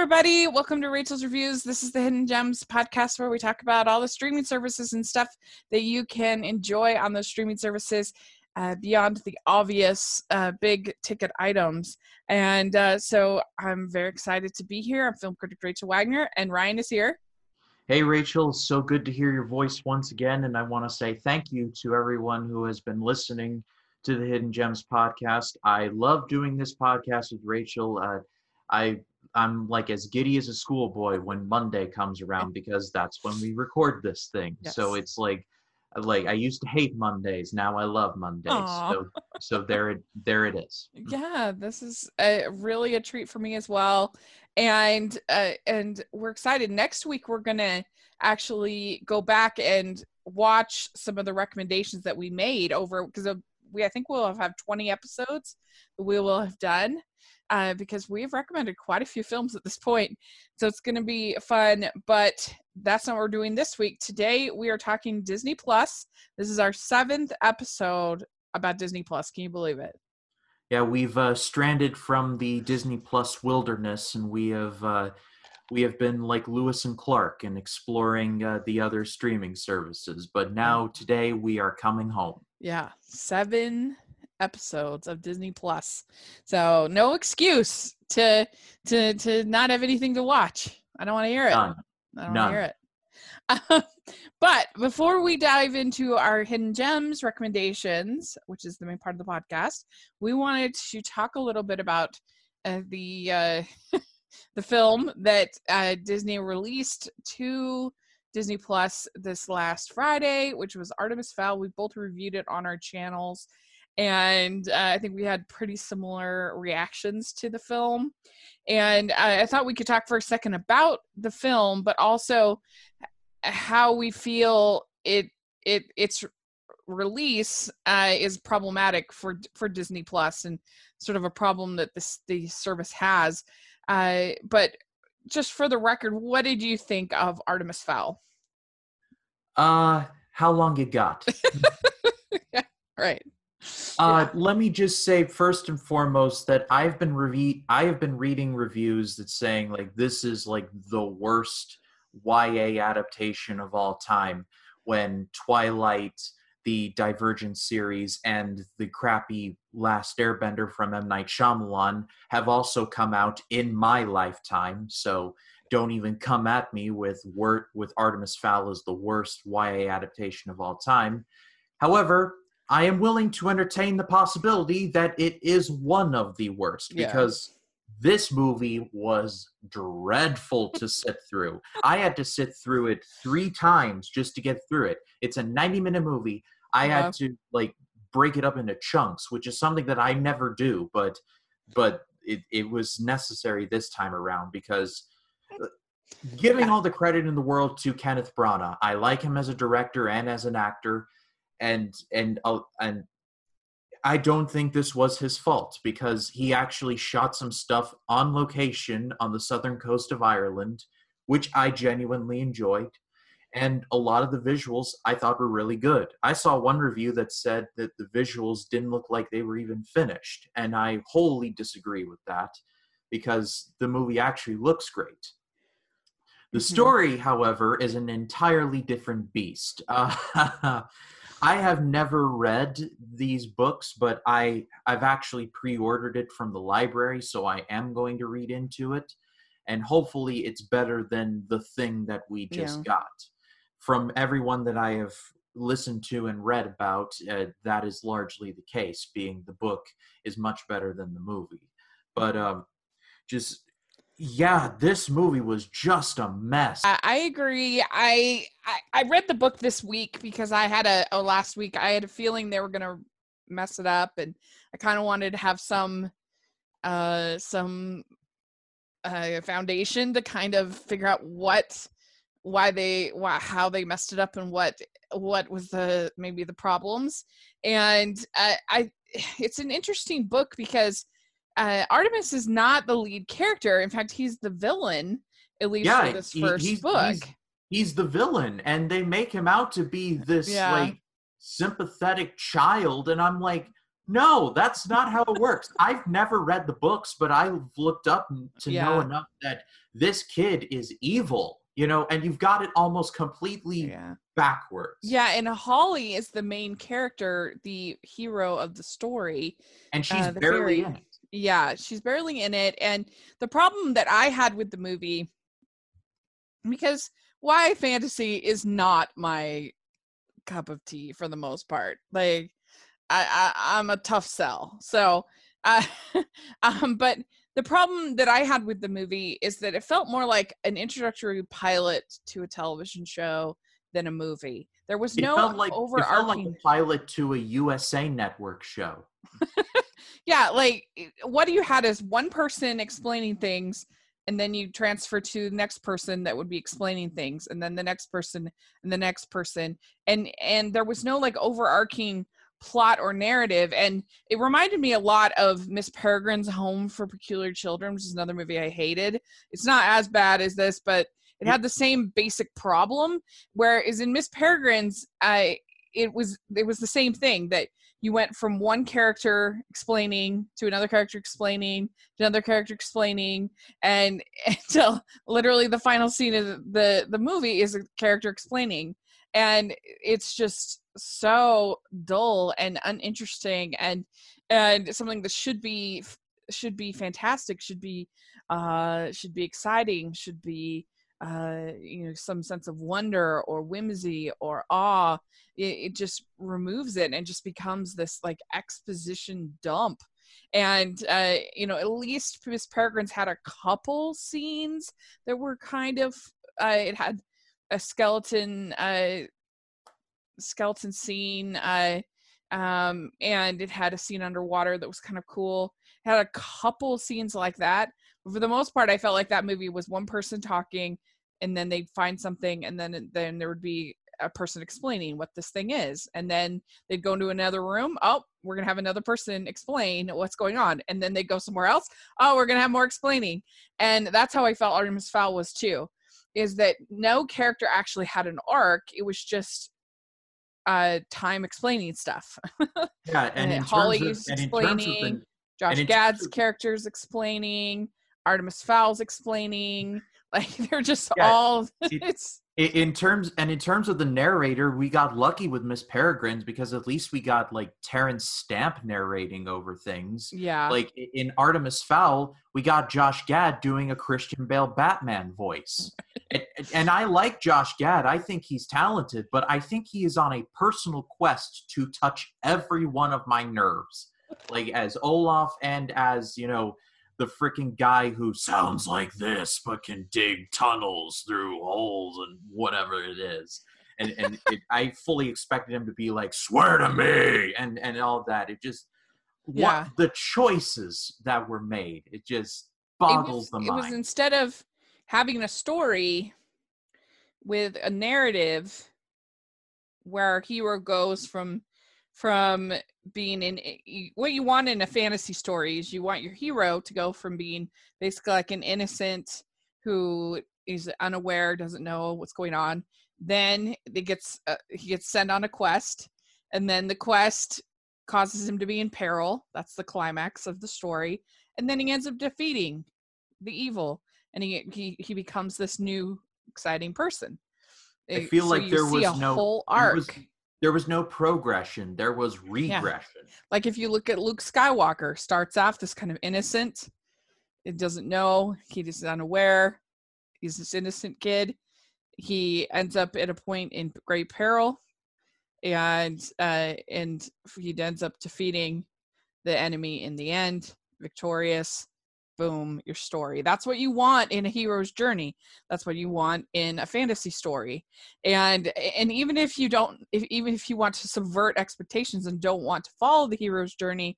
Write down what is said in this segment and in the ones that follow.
everybody. Welcome to Rachel's Reviews. This is the Hidden Gems podcast where we talk about all the streaming services and stuff that you can enjoy on those streaming services uh, beyond the obvious uh, big ticket items. And uh, so I'm very excited to be here. I'm film critic Rachel Wagner, and Ryan is here. Hey, Rachel, so good to hear your voice once again. And I want to say thank you to everyone who has been listening to the Hidden Gems podcast. I love doing this podcast with Rachel. Uh, I I'm like as giddy as a schoolboy when Monday comes around because that's when we record this thing. Yes. So it's like like I used to hate Mondays, now I love Mondays. Aww. So so there it there it is. Yeah, this is a, really a treat for me as well. And uh, and we're excited. Next week we're going to actually go back and watch some of the recommendations that we made over because we I think we'll have, have 20 episodes that we will have done uh, because we've recommended quite a few films at this point. So it's going to be fun, but that's not what we're doing this week. Today we are talking Disney Plus. This is our seventh episode about Disney Plus. Can you believe it? Yeah, we've uh, stranded from the Disney Plus wilderness, and we have uh, we have been like Lewis and Clark and exploring uh, the other streaming services. But now today we are coming home. Yeah, seven episodes of Disney Plus. So no excuse to to to not have anything to watch. I don't want to hear it. None. I don't want to hear it. but before we dive into our hidden gems recommendations, which is the main part of the podcast, we wanted to talk a little bit about uh, the uh, the film that uh, Disney released to Disney Plus this last Friday, which was Artemis Fowl. We both reviewed it on our channels and uh, I think we had pretty similar reactions to the film. And I, I thought we could talk for a second about the film, but also how we feel it it its release uh, is problematic for for Disney Plus and sort of a problem that this the service has. Uh, but just for the record, what did you think of Artemis Fowl? Uh, how long you got? yeah, right. Uh, yeah. Let me just say first and foremost that I've been revi- I have been reading reviews that saying like this is like the worst YA adaptation of all time. When Twilight, the Divergent series, and the crappy Last Airbender from M Night Shyamalan have also come out in my lifetime. So don't even come at me with word with Artemis Fowl as the worst YA adaptation of all time. However, I am willing to entertain the possibility that it is one of the worst yeah. because this movie was dreadful to sit through. I had to sit through it three times just to get through it. It's a 90 minute movie. I yeah. had to like break it up into chunks, which is something that I never do, but but it, it was necessary this time around because uh, giving all the credit in the world to Kenneth Branagh. I like him as a director and as an actor and and uh, and I don't think this was his fault because he actually shot some stuff on location on the southern coast of Ireland, which I genuinely enjoyed. And a lot of the visuals I thought were really good. I saw one review that said that the visuals didn't look like they were even finished. And I wholly disagree with that because the movie actually looks great. The mm-hmm. story, however, is an entirely different beast. Uh, I have never read these books, but I I've actually pre-ordered it from the library, so I am going to read into it, and hopefully it's better than the thing that we just yeah. got. From everyone that I have listened to and read about, uh, that is largely the case. Being the book is much better than the movie, but um, just yeah this movie was just a mess. I, agree. I, I, I read the book this week because i had a oh, last week i had a feeling they were gonna mess it up and i kind of wanted to have some uh some uh foundation to kind of figure out what why they why how they messed it up and what what was the maybe the problems. And I, I it's an interesting book because uh, Artemis is not the lead character. In fact, he's the villain, at least yeah, for this he, first he's, book. He's, he's, the villain, and they make him out to be this yeah. like sympathetic child, and I'm like, no, that's not how it works. I've never read the books, but I've looked up to yeah. know enough that this kid is evil, you know, and you've got it almost completely yeah. backwards. Yeah, and Holly is the main character, the hero of the story. And she's uh, barely fairy. in it. Yeah, she's barely in it. And the problem that I had with the movie, because why fantasy is not my cup of tea for the most part. Like I, I am a tough sell. So, uh, um, but the problem that I had with the movie is that it felt more like an introductory pilot to a television show than a movie. There was it no felt like, overarching it felt like a pilot to a USA Network show. Yeah, like eh, what you had is one person explaining things and then you transfer to the next person that would be explaining things and then the next person and the next person. And and there was no like overarching plot or narrative and it reminded me a lot of miss peregrine's home for peculiar children which is another movie i hated. It's not as bad as this but it mm. had the same basic problem whereas in miss peregrine's i it was it was the same thing that you went from one character explaining to another character explaining to another character explaining and until literally the final scene of the the movie is a character explaining. And it's just so dull and uninteresting and and something that should be should be fantastic should be uh should be exciting should be uh, you know some sense of wonder or whimsy or awe it, it, just removes it and just becomes this like exposition dump. And uh, you know at least miss peregrine's had a couple scenes that were kind of uh, it had a skeleton uh, skeleton scene uh, um, and it had a scene underwater that was kind of cool. It had a couple scenes like that for the most part, I felt like that movie was one person talking, and then they'd find something, and then then there would be a person explaining what this thing is, and then they'd go into another room. Oh, we're gonna have another person explain what's going on, and then they go somewhere else. Oh, we're gonna have more explaining, and that's how I felt Artemis Fowl was too. Is that no character actually had an arc? It was just uh, time explaining stuff. yeah, and, and Holly's explaining, Josh Gad's characters explaining, Artemis Fowl's explaining. Like they're just yeah, all it's in terms and in terms of the narrator, we got lucky with Miss Peregrine's because at least we got like Terence Stamp narrating over things. Yeah. Like in Artemis Fowl, we got Josh Gad doing a Christian Bale Batman voice. and, and I like Josh Gad. I think he's talented, but I think he is on a personal quest to touch every one of my nerves. Like as Olaf and as, you know, the freaking guy who sounds like this but can dig tunnels through holes and whatever it is. And and it, I fully expected him to be like, "Swear to me," and and all that. It just yeah. what the choices that were made. It just boggles it was, the mind. It was instead of having a story with a narrative where our hero goes from from being in eh, what you want in a fantasy story is you want your hero to go from being basically like an innocent who is unaware doesn't know what's going on then it gets uh, he gets sent on a quest and then the quest causes him to be in peril that's the climax of the story and then he ends up defeating the evil and he he, he becomes this new exciting person I feel so like there was no whole arc. Was, there was no progression there was regression. Yeah. like if you look at luke skywalker starts off this kind of innocent it doesn't know he is unaware he's this innocent kid. He ends up at a point in great peril and uh and he ends up defeating the enemy in the end victorious boom your story. That's what you want in a hero's journey. That's what you want in a fantasy story. And and even if you don't if, even if you want to subvert expectations and don't want to follow the hero's journey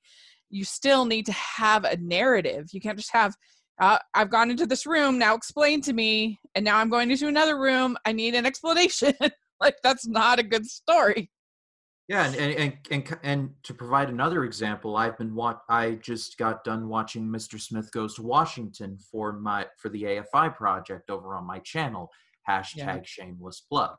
you still need to have a narrative. You can't just have uh, i've gone into this room now explain to me and now i'm going into another room i need an explanation. Like that's not a good story yeah, and and, and and to provide another example, I've been what I just got done watching Mr. Smith Goes to Washington for my for the AFI project over on my channel. Hashtag yeah. shameless plug.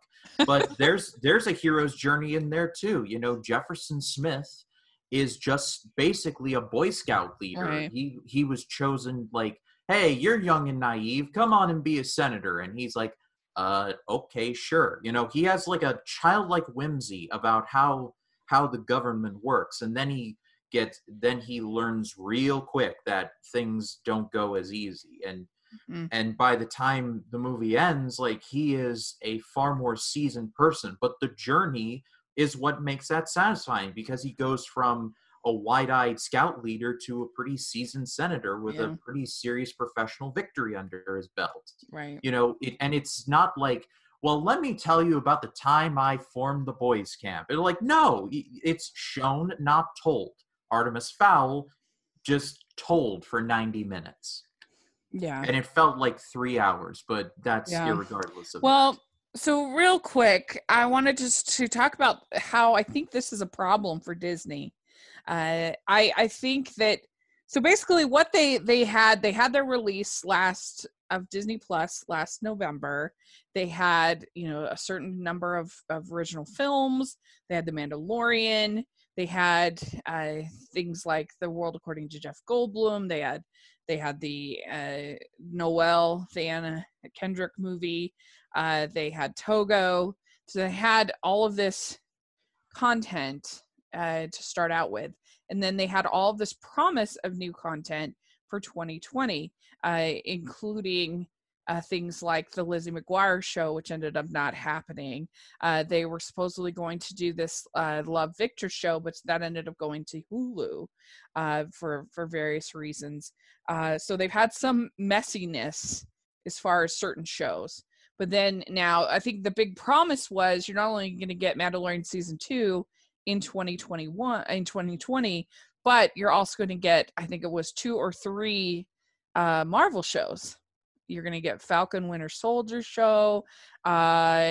But there's there's a hero's journey in there too. You know, Jefferson Smith is just basically a Boy Scout leader. Right. He he was chosen like, hey, you're young and naive. Come on and be a senator. And he's like, uh, okay, sure. You know, he has like a childlike whimsy about how how the government works, and then he gets then he learns real quick that things don't go as easy and mm-hmm. and by the time the movie ends like he is a far more seasoned person but the journey is what makes that satisfying because he goes from a wide-eyed scout leader to a pretty seasoned senator with yeah. a pretty serious professional victory under his belt. Right. You know it, and it's not like well let me tell you about the time i formed the boys camp. It's like no it's shown not told. Artemis fowl just told for 90 minutes. Yeah. And it felt like three hours but that's yeah. regardless of well that. so real quick i wanted just to talk about how i think this is a problem for disney uh, I I think that so basically what they they had they had their release last of Disney Plus last November. They had you know a certain number of of original films. They had The Mandalorian. They had uh, things like The World According to Jeff Goldblum. They had they had the uh, Noelle, the Anna Kendrick movie. Uh, they had Togo. So they had all of this content uh, to start out with. And then they had all this promise of new content for 2020, uh, including uh, things like the Lizzie McGuire show, which ended up not happening. Uh, they were supposedly going to do this uh, Love Victor show, but that ended up going to Hulu uh, for for various reasons. Uh, so they've had some messiness as far as certain shows. But then now, I think the big promise was you're not only going to get Mandalorian season two, in 2021 in 2020 but you're also going to get i think it was two or three uh marvel shows. You're going to get falcon winter soldier show uh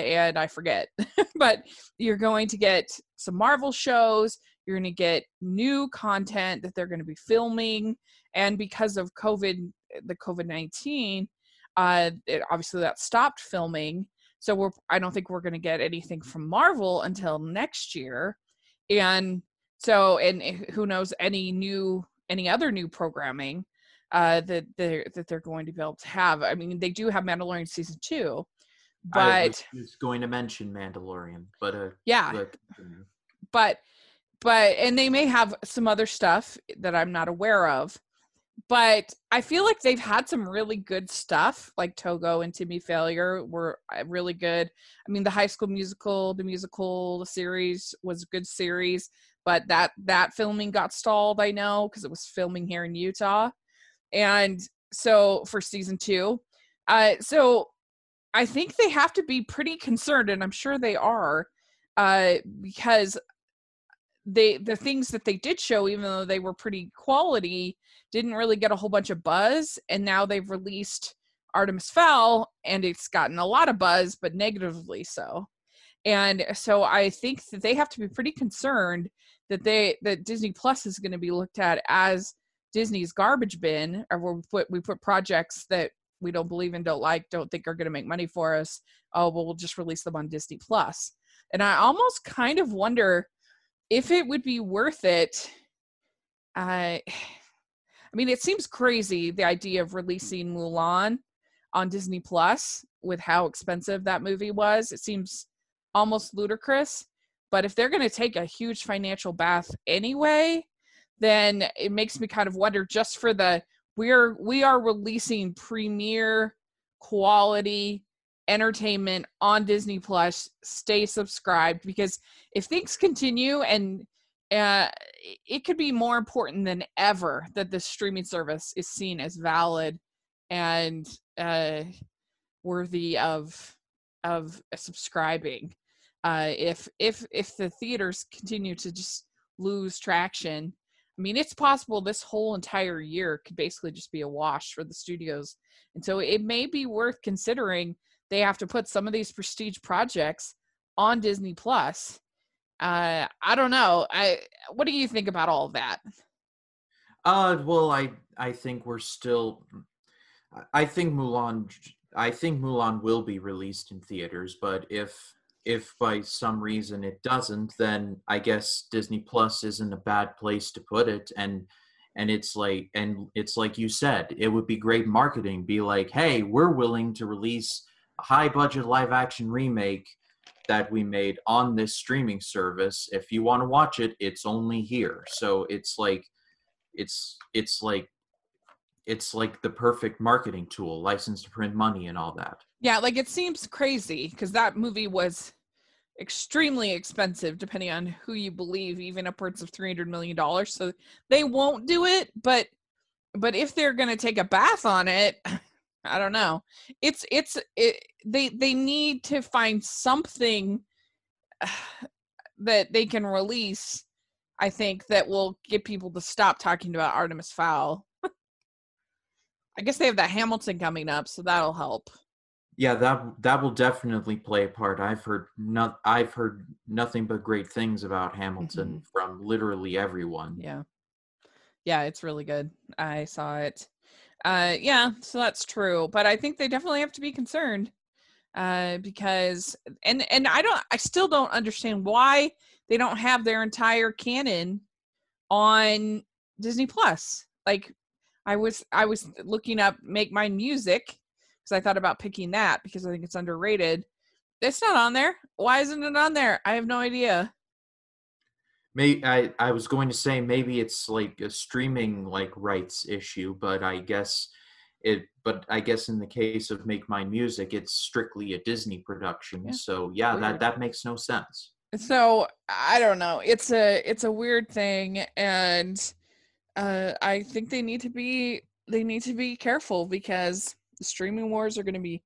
and i forget but you're going to get some marvel shows. You're going to get new content that they're going to be filming and because of covid the covid-19 uh it, obviously that stopped filming. So we're i don't think we're going to get anything from marvel until next year and so and eh, who knows any new any other new programming uh that they're that they're going to be able to have. I mean they do have mandalorian season two but I was going to mention mandalorian but uh yeah. but but and they may have some other stuff that i'm not aware of but I feel like they've had some really good stuff, like Togo and Timmy Failure were uh, really good. I mean, the High School Musical, the musical series was a good series, but that that filming got stalled. I know because it was filming here in Utah, and so for season two, uh, so I think they have to be pretty concerned, and I'm sure they are, uh, because they the things that they did show, even though they were pretty quality didn't really get a whole bunch of buzz and now they've released Artemis Fowl and it's gotten a lot of buzz but negatively so. And so I think that they have to be pretty concerned that they that Disney Plus is going to be looked at as Disney's garbage bin or where we put we put projects that we don't believe in, don't like, don't think are going to make money for us. Oh, well, we'll just release them on Disney Plus. And I almost kind of wonder if it would be worth it. I uh, I mean, it seems crazy the idea of releasing Mulan on Disney Plus with how expensive that movie was. It seems almost ludicrous. But if they're going to take a huge financial bath anyway, then it makes me kind of wonder just for the we're we are releasing premier quality entertainment on Disney Plus. Stay subscribed because if things continue and uh, it could be more important than ever that the streaming service is seen as valid and uh, worthy of of subscribing. Uh, if if if the theaters continue to just lose traction, I mean, it's possible this whole entire year could basically just be a wash for the studios, and so it may be worth considering they have to put some of these prestige projects on Disney Plus uh, I don't know. I what do you think about all that? Uh, well, I I think we're still. I think Mulan. I think Mulan will be released in theaters, but if if by some reason it doesn't, then I guess Disney Plus isn't a bad place to put it. And and it's like and it's like you said, it would be great marketing. Be like, hey, we're willing to release a high budget live action remake that we made on this streaming service. If you want to watch it, it's only here. So it's like it's it's like it's like the perfect marketing tool, license to print money and all that. Yeah, like it seems crazy because that movie was extremely expensive, depending on who you believe, even upwards of three hundred million dollars. So they won't do it, but but if they're gonna take a bath on it, I don't know. It's it's it, they they need to find something that they can release. I think that will get people to stop talking about Artemis Fowl I guess they have that Hamilton coming up, so that'll help. Yeah, that that will definitely play a part. I've heard not I've heard nothing but great things about Hamilton mm-hmm. from literally everyone. Yeah. Yeah, it's really good. I saw it. Uh yeah, so that's true, but I think they definitely have to be concerned uh because and and I don't I still don't understand why they don't have their entire canon on Disney Plus. Like I was I was looking up Make Mine Music because I thought about picking that because I think it's underrated. It's not on there. Why isn't it on there? I have no idea. May I I was going to say maybe it's like a streaming like rights issue, but I guess it but I guess in the case of Make Mine Music, it's strictly a Disney production. Yeah. So yeah, weird. that that makes no sense. So I don't know. It's a it's a weird thing and uh, I think they need to be they need to be careful because the streaming wars are going to be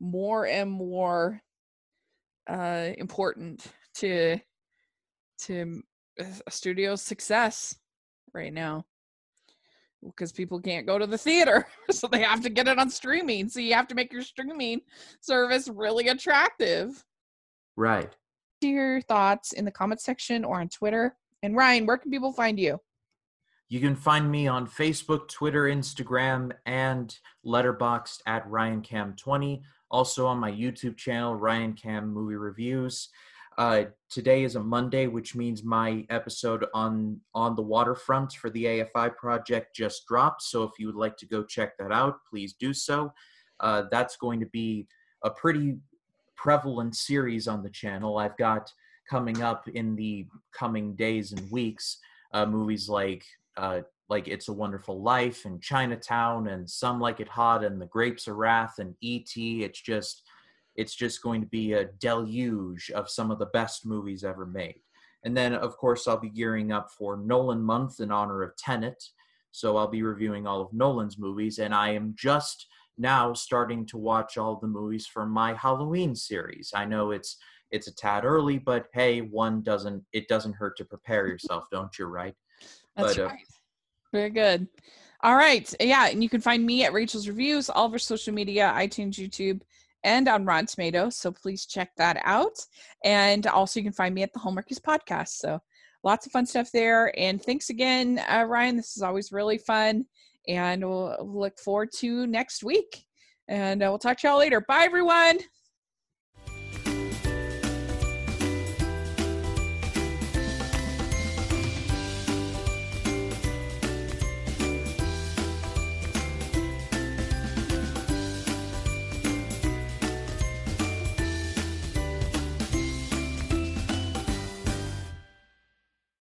more and more uh, important to to a studio's success right now. Because people can't go to the theater so they have to get it on streaming so you have to make your streaming service really attractive. Right. Your thoughts in the comment section or on twitter. And ryan where can people find you? You can find me on Facebook, Twitter, Instagram, and Letterboxd at RyanCam20. Also on my YouTube channel, Ryan Cam Movie Reviews. Uh, today is a Monday, which means my episode on on the waterfront for the AFI project just dropped. So if you would like to go check that out, please do so. Uh, that's going to be a pretty prevalent series on the channel. I've got coming up in the coming days and weeks uh, movies like uh, like It's a Wonderful Life and Chinatown and Some Like It Hot and The Grapes of Wrath and E.T. It's just it's just going to be a deluge of some of the best movies ever made. And then of course I'll be gearing up for Nolan month in honor of Tenet. So I'll be reviewing all of Nolan's movies and I am just now starting to watch all the movies for my Halloween series. I know it's it's a tad early, but hey, one doesn't it doesn't hurt to prepare yourself, don't you, right? That's but, uh, right. Very good. All right. Yeah. And you can find me at Rachel's Reviews, all of our social media, iTunes, YouTube, and on Rotten Tomatoes. So please check that out. And also, you can find me at the Hallmarkies podcast. So lots of fun stuff there. And thanks again, uh, Ryan. This is always really fun. And we'll look forward to next week. And uh, we'll talk to y'all later. Bye, everyone.